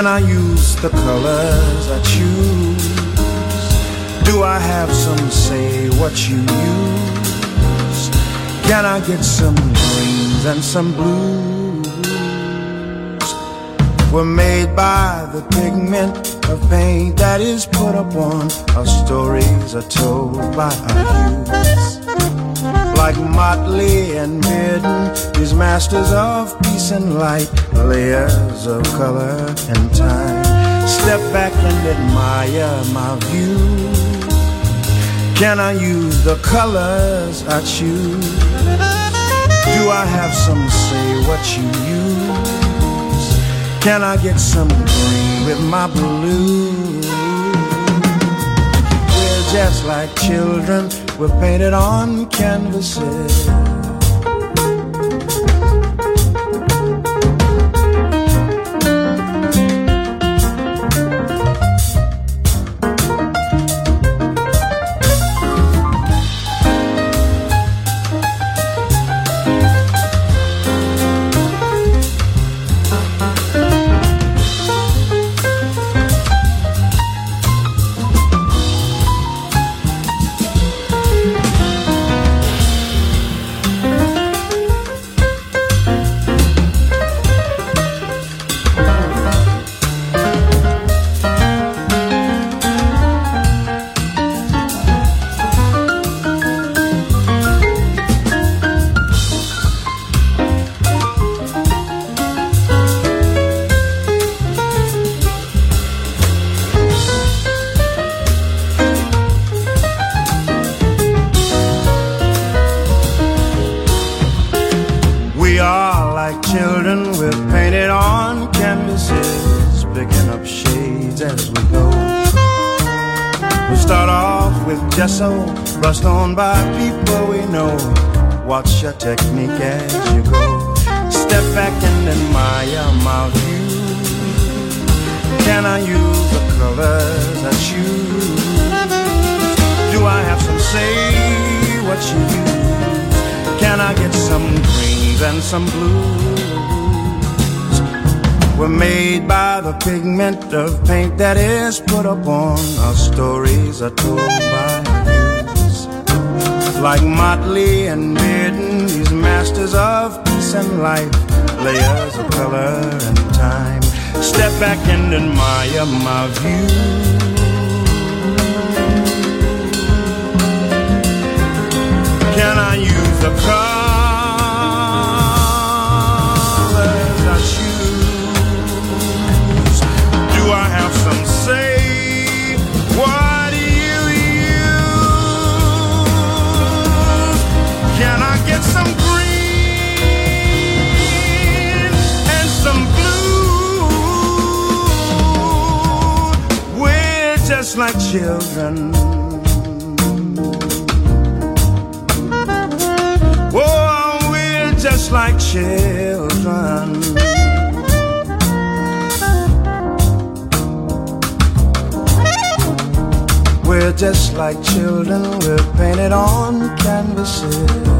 Can I use the colors I choose? Do I have some say what you use? Can I get some greens and some blues? We're made by the pigment of paint that is put upon our stories are told by our youths. Like Motley and Bearden, these masters of peace and light, layers of color and time step back and admire my view? Can I use the colors I choose? Do I have some say what you use? Can I get some green with my blue? We're just like children, we're painted on canvases. were made by the pigment of paint that is put upon our stories are told by muse. Like Motley and Bearden, these masters of peace and life, layers of color and time. Step back and admire my view. Can I use a? car? Children. Oh, we're just like children. We're just like children, we're painted on canvases.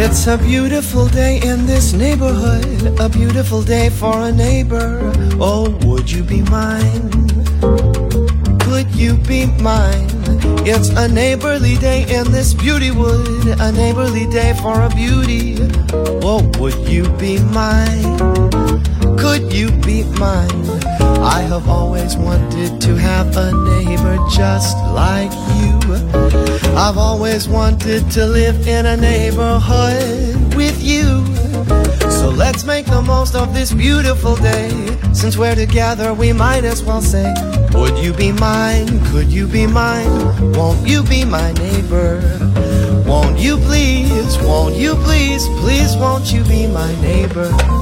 It's a beautiful day in this neighborhood, a beautiful day for a neighbor. Oh, would you be mine? Could you be mine? It's a neighborly day in this beauty wood, a neighborly day for a beauty. Oh, would you be mine? Could you be mine? I have always wanted to have a neighbor just like you. I've always wanted to live in a neighborhood with you. So let's make the most of this beautiful day. Since we're together, we might as well say, Would you be mine? Could you be mine? Won't you be my neighbor? Won't you please? Won't you please? Please, won't you be my neighbor?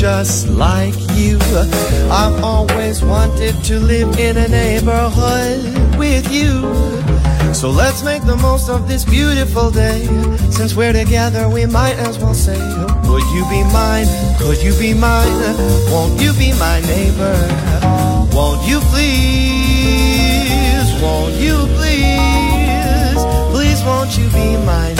Just like you. I've always wanted to live in a neighborhood with you. So let's make the most of this beautiful day. Since we're together, we might as well say, Would you be mine? Could you be mine? Won't you be my neighbor? Won't you please? Won't you please? Please, won't you be my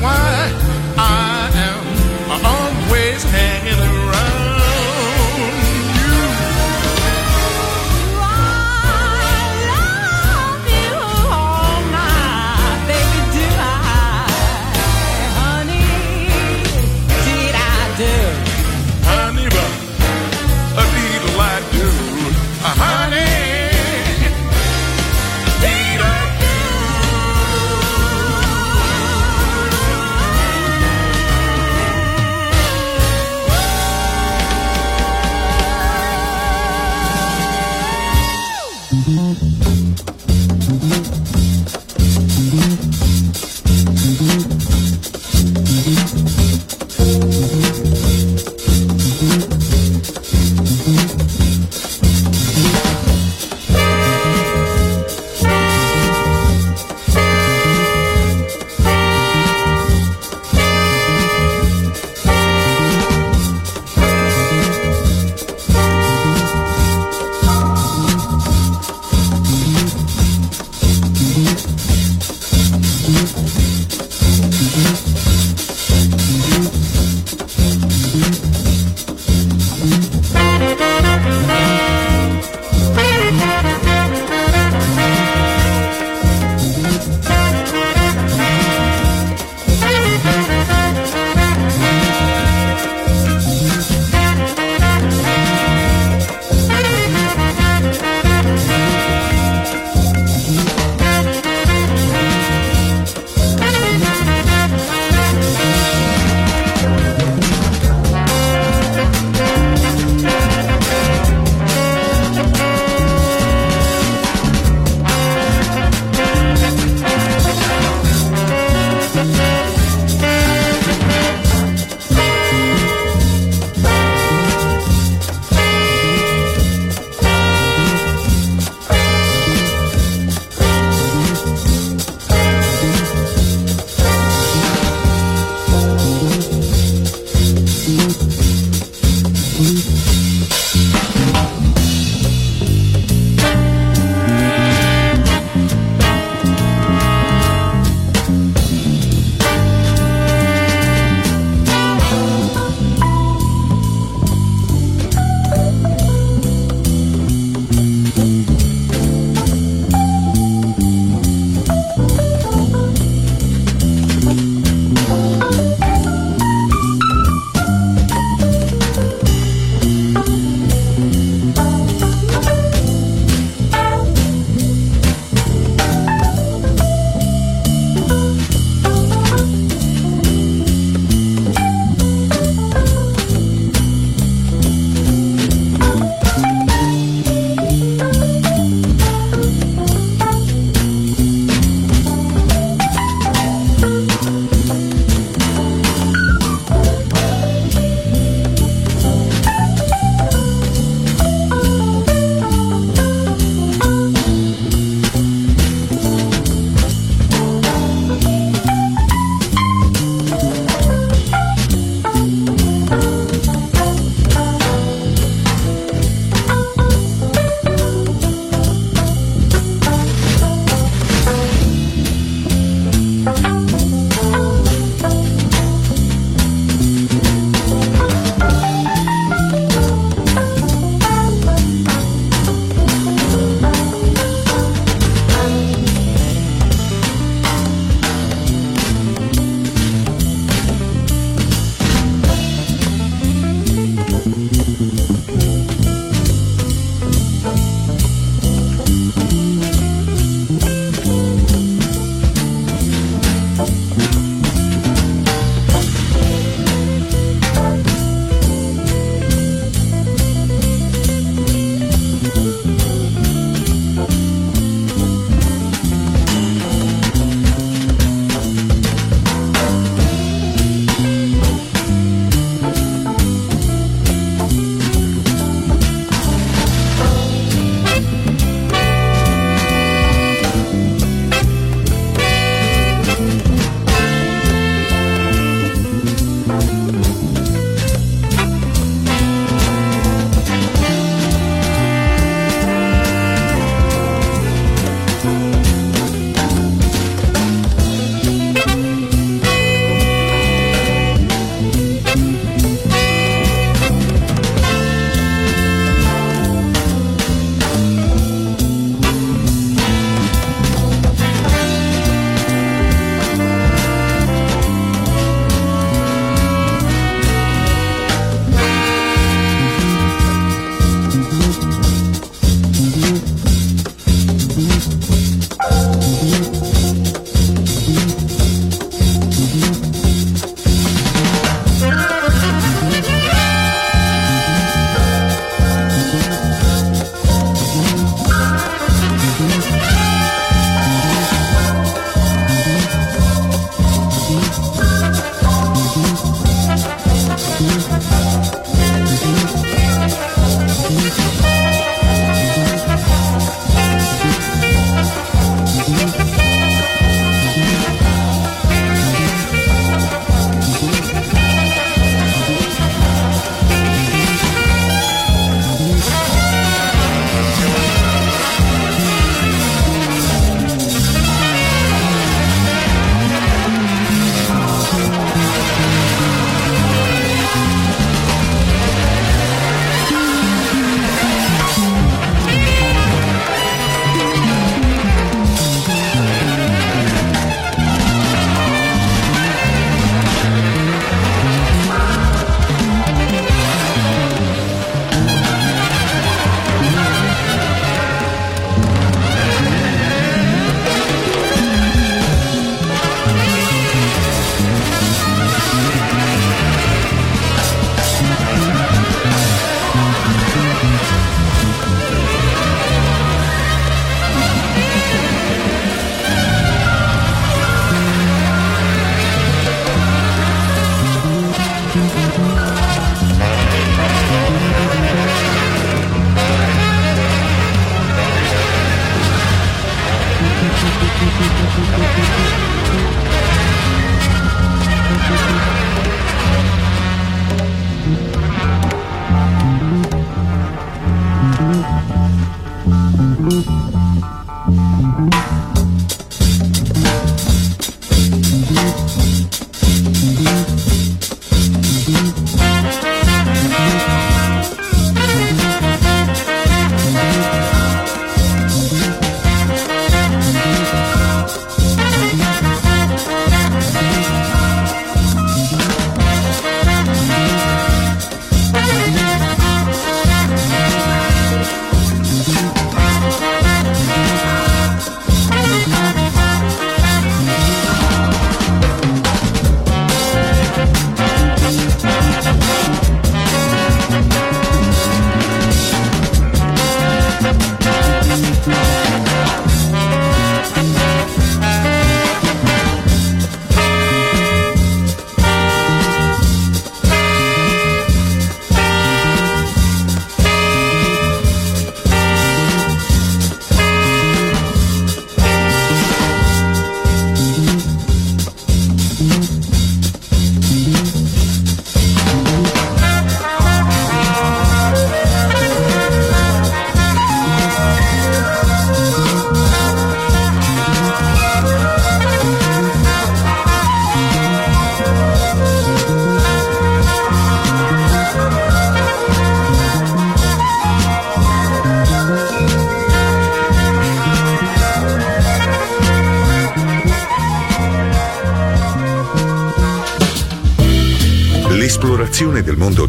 全。